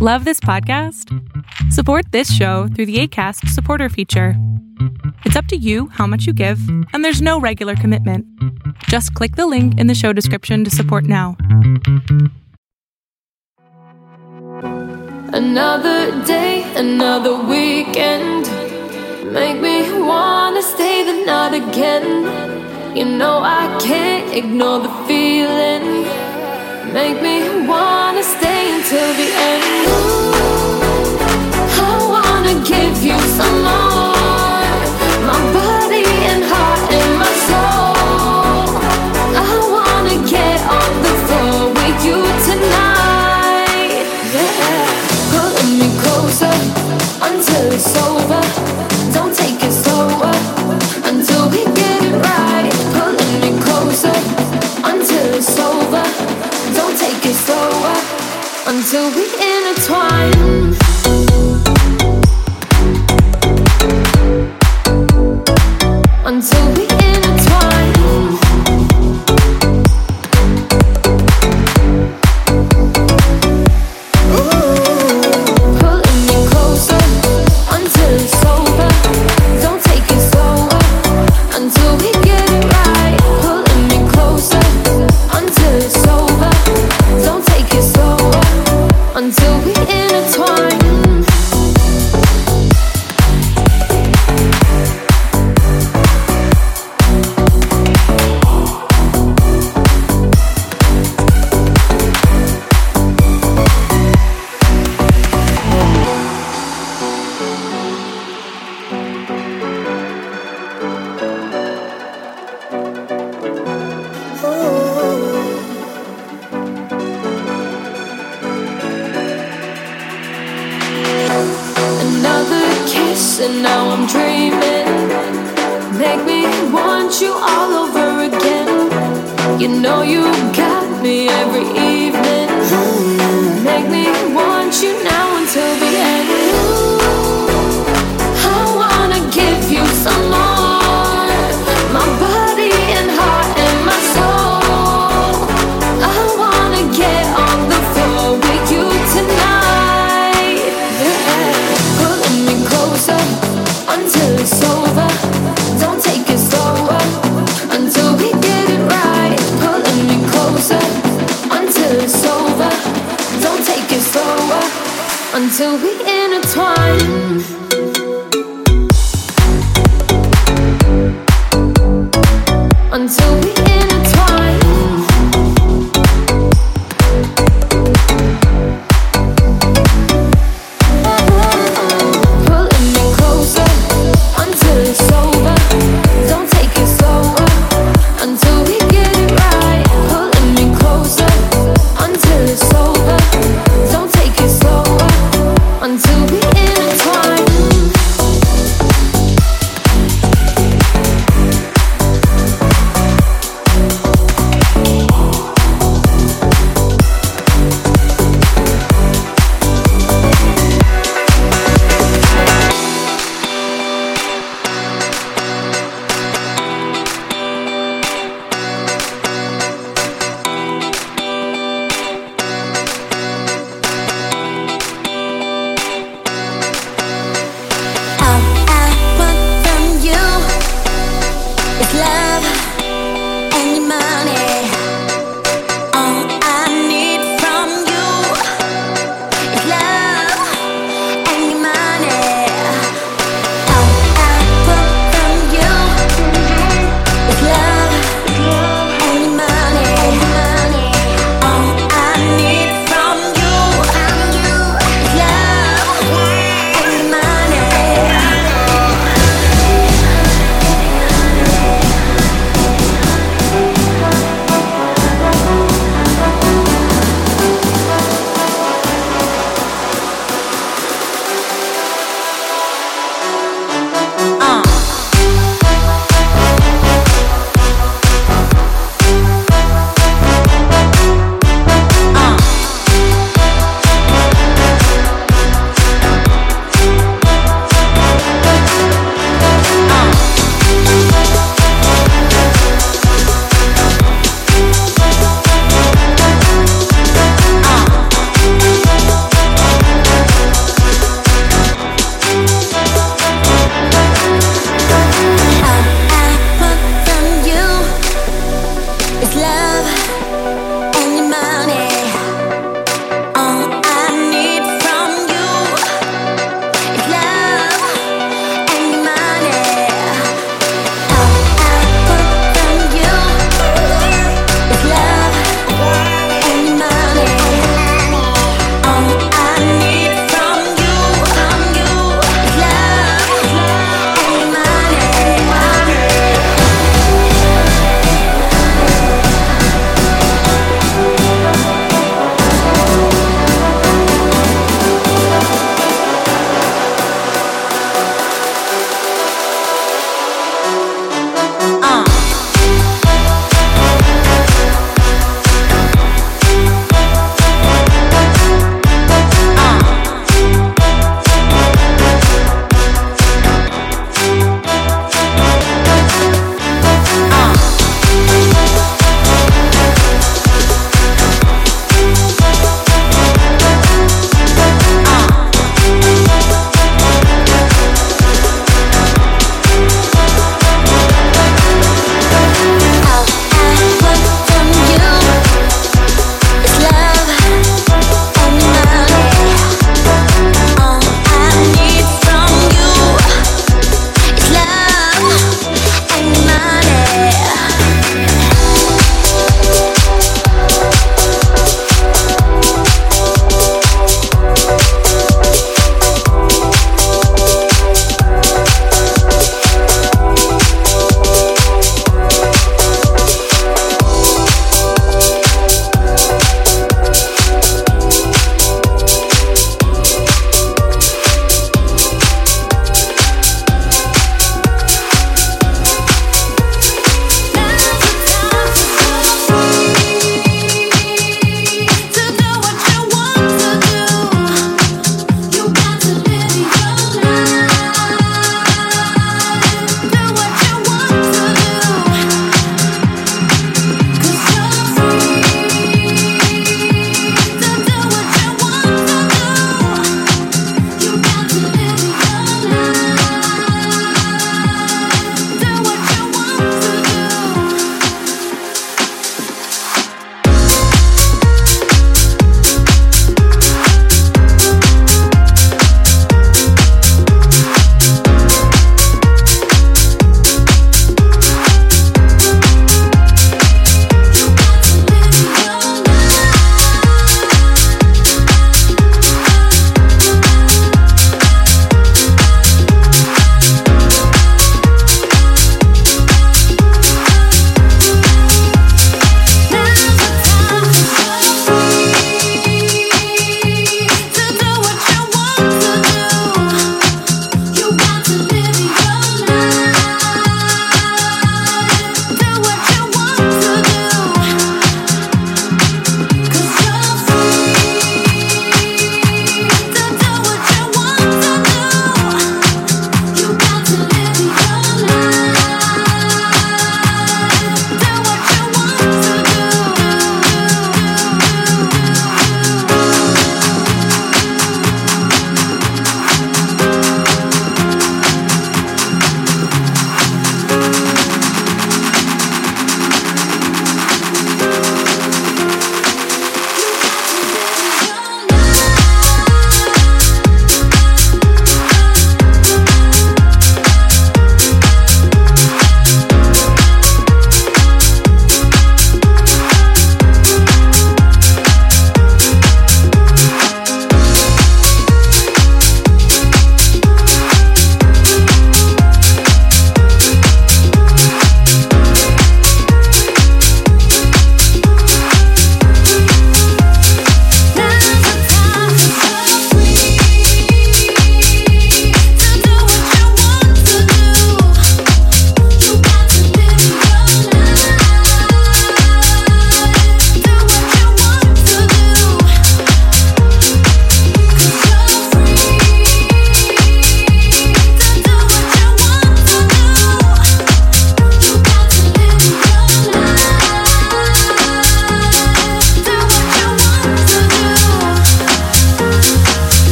Love this podcast? Support this show through the ACAST supporter feature. It's up to you how much you give, and there's no regular commitment. Just click the link in the show description to support now. Another day, another weekend. Make me wanna stay the night again. You know I can't ignore the feeling. Make me wanna stay until the end. I wanna give you some more. My body and heart and my soul. I wanna get on the floor with you tonight. Pulling me closer until it's over. Don't take it slower until we get it right. Pulling me closer until it's over. Until we intertwine. Until now I'm dreaming. Make me want you all over again. You know you got me every evening. Make me want you now until the until we intertwine.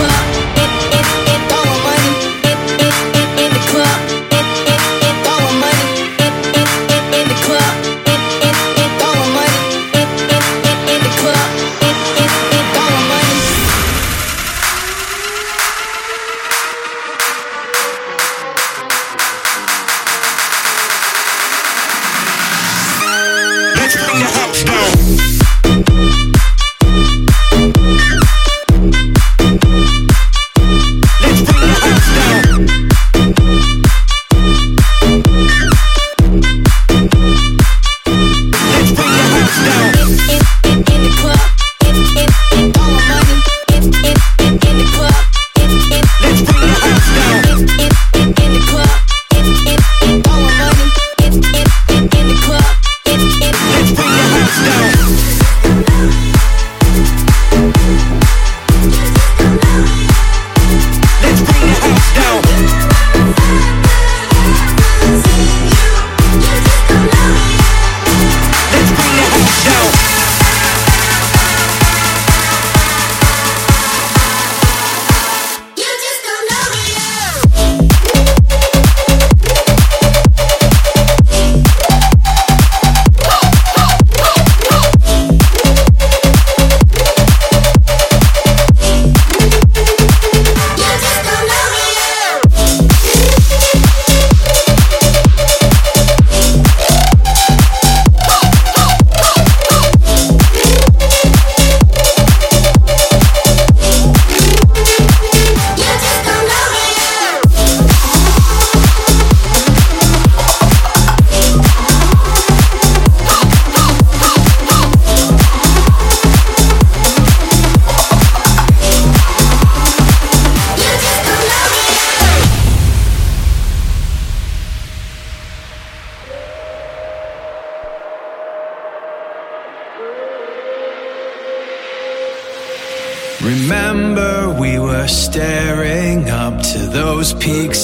Fuck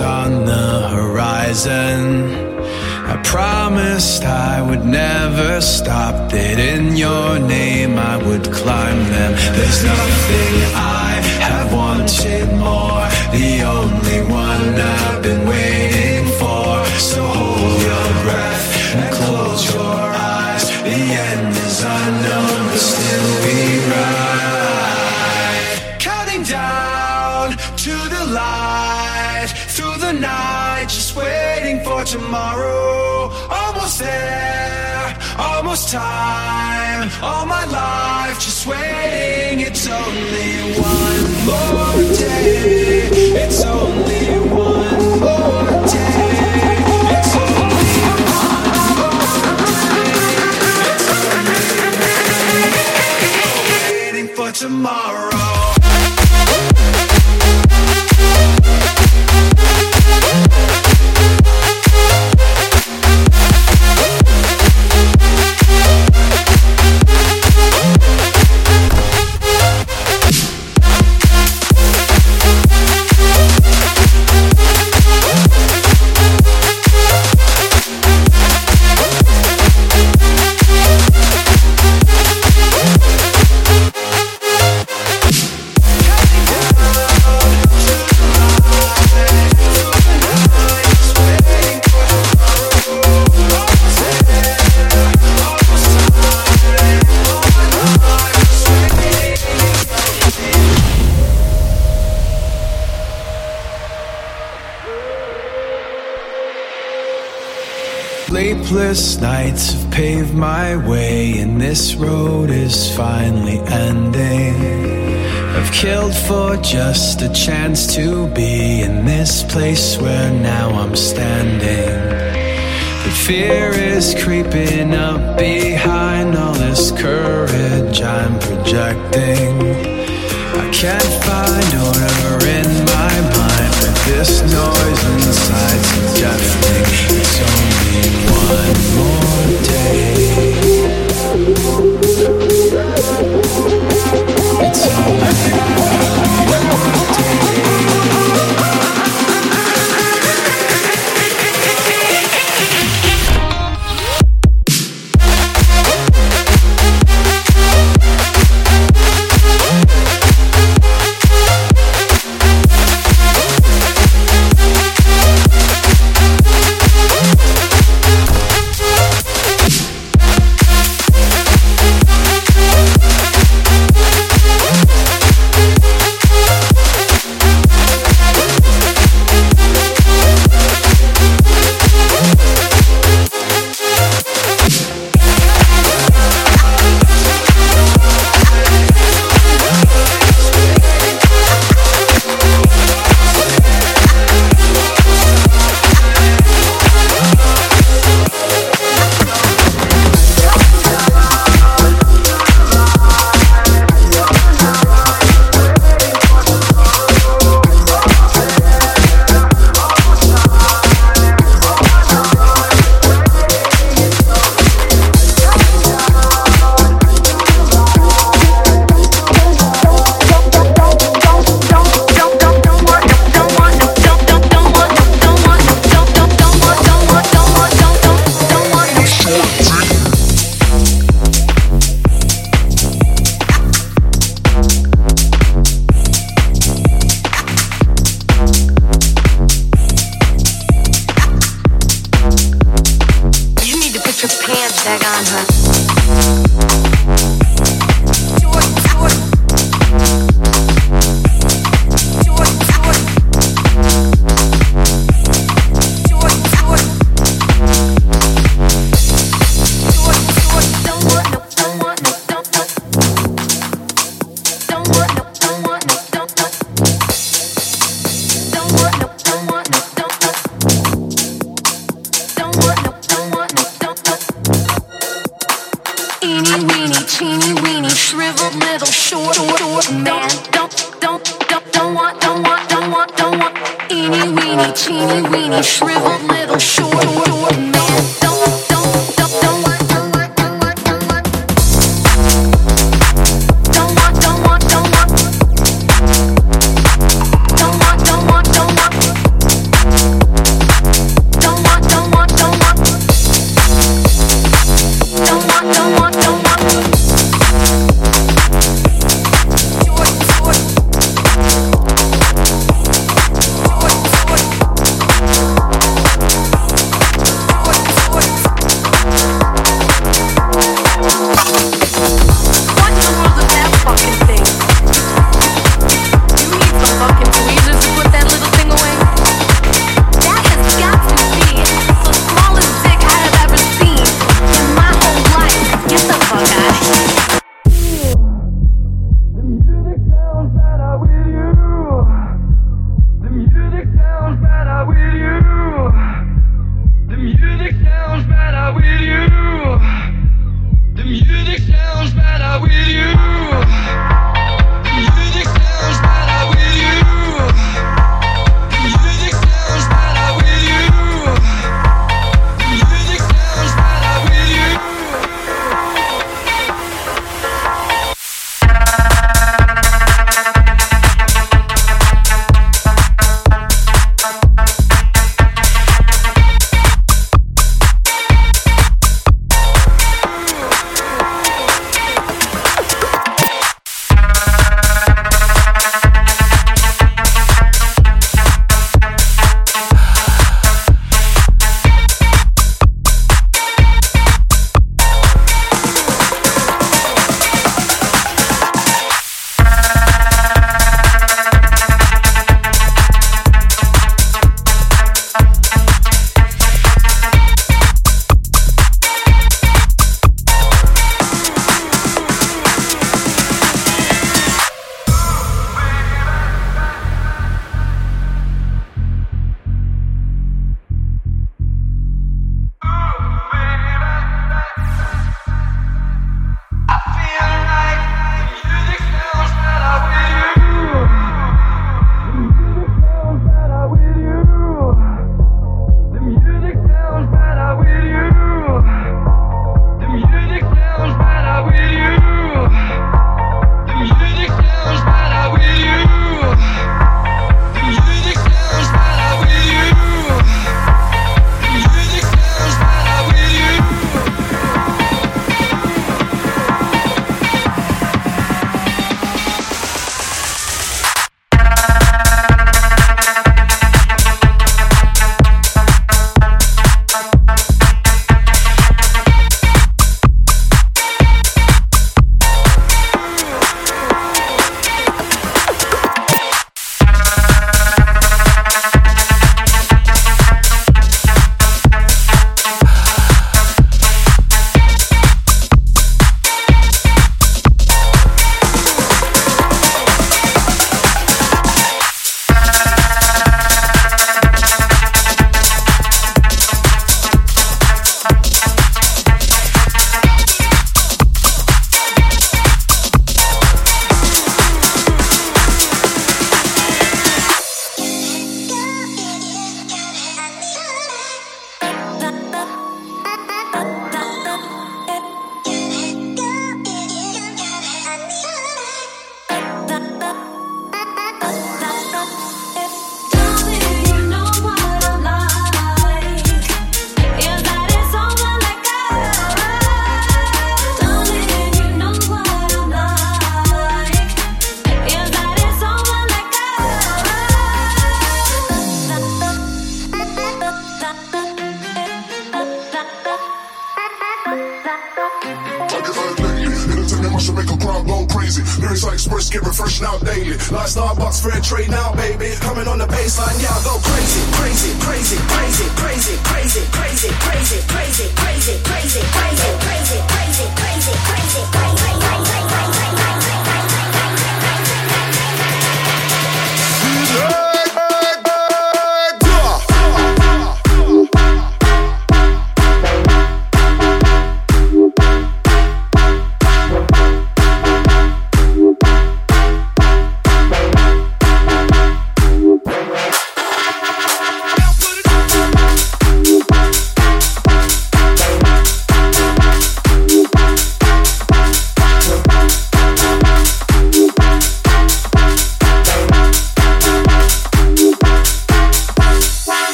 on the horizon. I promised I would never stop, that in your name I would climb them. There's nothing time. All my life just waiting. It's only one more Nights have paved my way, and this road is finally ending. I've killed for just a chance to be in this place where now I'm standing. But fear is creeping up behind all this courage I'm projecting. I can't find order in this noise inside's deafening. It's only one more day.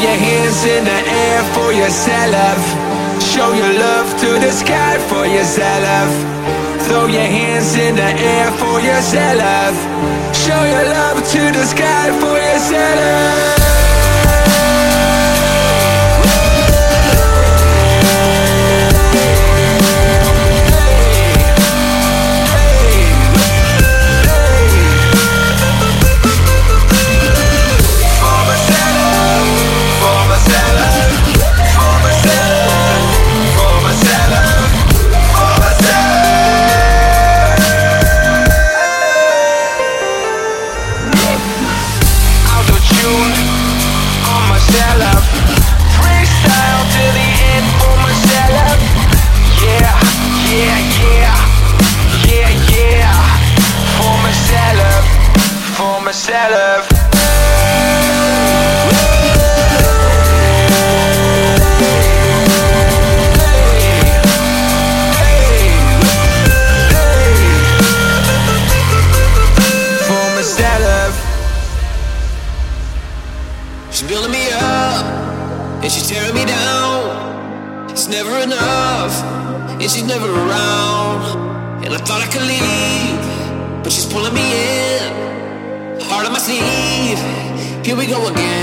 Your hands in the air for yourself. Show your love to the sky for yourself. Throw your hands in the air for yourself. Show your love to the sky for yourself. Go again.